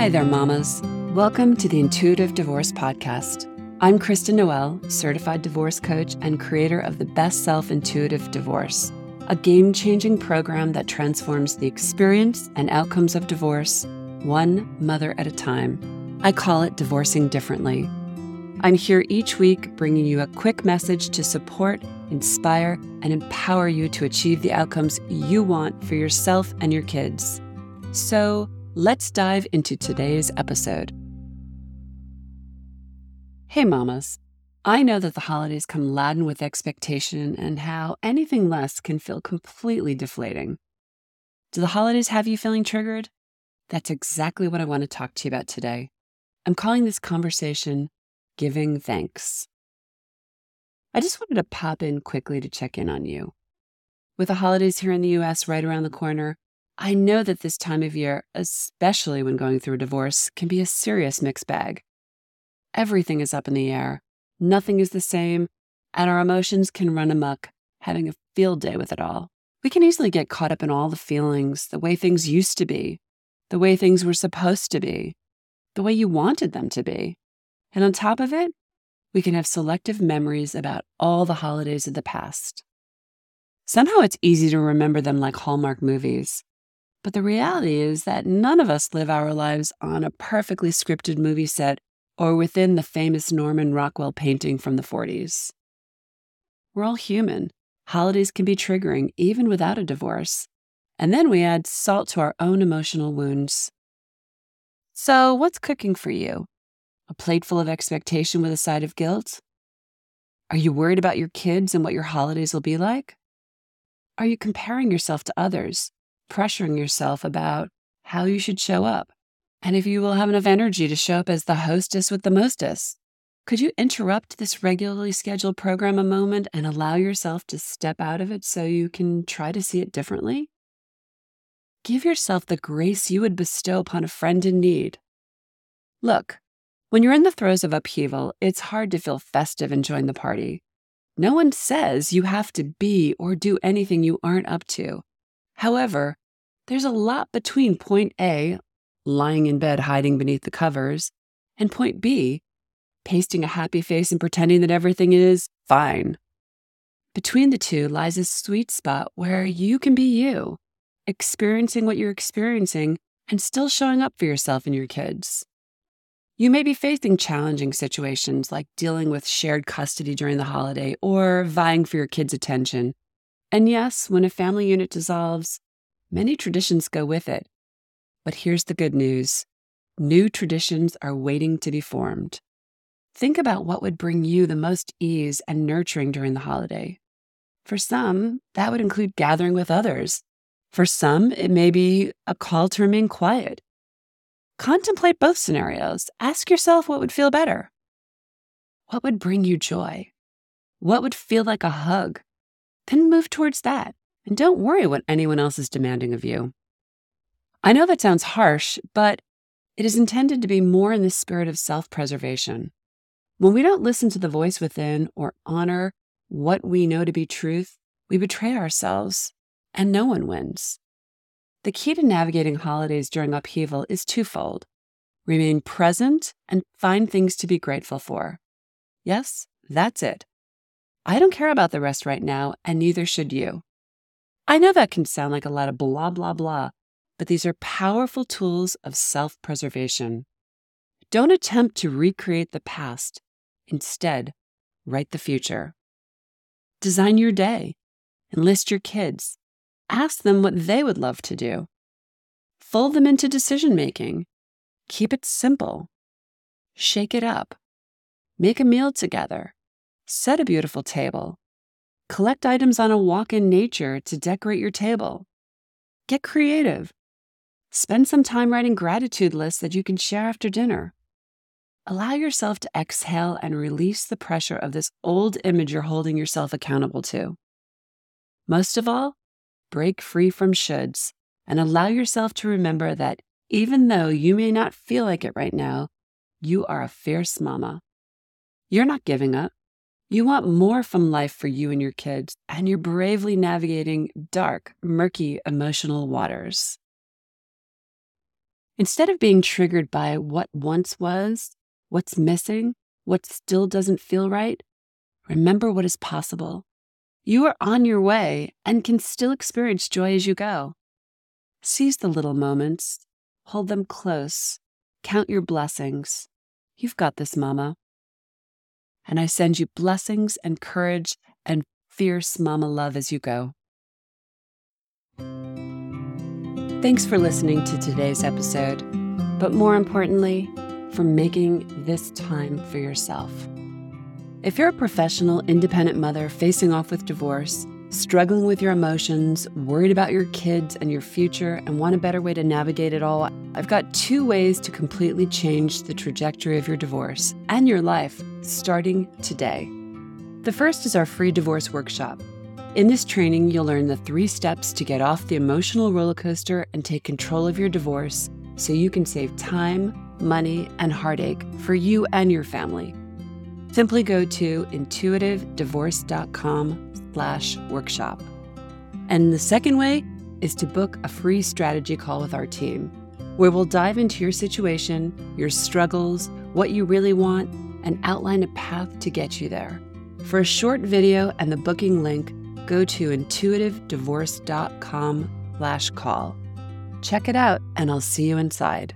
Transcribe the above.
Hi there, mamas. Welcome to the Intuitive Divorce Podcast. I'm Kristen Noel, certified divorce coach and creator of the Best Self Intuitive Divorce, a game changing program that transforms the experience and outcomes of divorce one mother at a time. I call it Divorcing Differently. I'm here each week bringing you a quick message to support, inspire, and empower you to achieve the outcomes you want for yourself and your kids. So, Let's dive into today's episode. Hey, mamas. I know that the holidays come laden with expectation and how anything less can feel completely deflating. Do the holidays have you feeling triggered? That's exactly what I want to talk to you about today. I'm calling this conversation Giving Thanks. I just wanted to pop in quickly to check in on you. With the holidays here in the US right around the corner, I know that this time of year, especially when going through a divorce, can be a serious mixed bag. Everything is up in the air, nothing is the same, and our emotions can run amuck, having a field day with it all. We can easily get caught up in all the feelings, the way things used to be, the way things were supposed to be, the way you wanted them to be. And on top of it, we can have selective memories about all the holidays of the past. Somehow it's easy to remember them like Hallmark movies. But the reality is that none of us live our lives on a perfectly scripted movie set or within the famous Norman Rockwell painting from the 40s. We're all human. Holidays can be triggering even without a divorce. And then we add salt to our own emotional wounds. So, what's cooking for you? A plate full of expectation with a side of guilt? Are you worried about your kids and what your holidays will be like? Are you comparing yourself to others pressuring yourself about how you should show up and if you will have enough energy to show up as the hostess with the mostess. Could you interrupt this regularly scheduled program a moment and allow yourself to step out of it so you can try to see it differently? Give yourself the grace you would bestow upon a friend in need. Look, when you're in the throes of upheaval, it's hard to feel festive and join the party. No one says you have to be or do anything you aren't up to. However, there's a lot between point A, lying in bed hiding beneath the covers, and point B, pasting a happy face and pretending that everything is fine. Between the two lies a sweet spot where you can be you, experiencing what you're experiencing and still showing up for yourself and your kids. You may be facing challenging situations like dealing with shared custody during the holiday or vying for your kids' attention. And yes, when a family unit dissolves, Many traditions go with it. But here's the good news new traditions are waiting to be formed. Think about what would bring you the most ease and nurturing during the holiday. For some, that would include gathering with others. For some, it may be a call to remain quiet. Contemplate both scenarios. Ask yourself what would feel better. What would bring you joy? What would feel like a hug? Then move towards that. And don't worry what anyone else is demanding of you. I know that sounds harsh, but it is intended to be more in the spirit of self preservation. When we don't listen to the voice within or honor what we know to be truth, we betray ourselves and no one wins. The key to navigating holidays during upheaval is twofold remain present and find things to be grateful for. Yes, that's it. I don't care about the rest right now, and neither should you. I know that can sound like a lot of blah, blah, blah, but these are powerful tools of self preservation. Don't attempt to recreate the past. Instead, write the future. Design your day. Enlist your kids. Ask them what they would love to do. Fold them into decision making. Keep it simple. Shake it up. Make a meal together. Set a beautiful table. Collect items on a walk in nature to decorate your table. Get creative. Spend some time writing gratitude lists that you can share after dinner. Allow yourself to exhale and release the pressure of this old image you're holding yourself accountable to. Most of all, break free from shoulds and allow yourself to remember that even though you may not feel like it right now, you are a fierce mama. You're not giving up. You want more from life for you and your kids, and you're bravely navigating dark, murky emotional waters. Instead of being triggered by what once was, what's missing, what still doesn't feel right, remember what is possible. You are on your way and can still experience joy as you go. Seize the little moments, hold them close, count your blessings. You've got this, Mama. And I send you blessings and courage and fierce Mama love as you go. Thanks for listening to today's episode, but more importantly, for making this time for yourself. If you're a professional, independent mother facing off with divorce, struggling with your emotions, worried about your kids and your future, and want a better way to navigate it all, I've got two ways to completely change the trajectory of your divorce and your life starting today. The first is our free divorce workshop. In this training, you'll learn the three steps to get off the emotional roller coaster and take control of your divorce so you can save time, money, and heartache for you and your family. Simply go to intuitivedivorce.com slash workshop. And the second way is to book a free strategy call with our team, where we'll dive into your situation, your struggles, what you really want, and outline a path to get you there. For a short video and the booking link, go to intuitivedivorce.com slash call. Check it out, and I'll see you inside.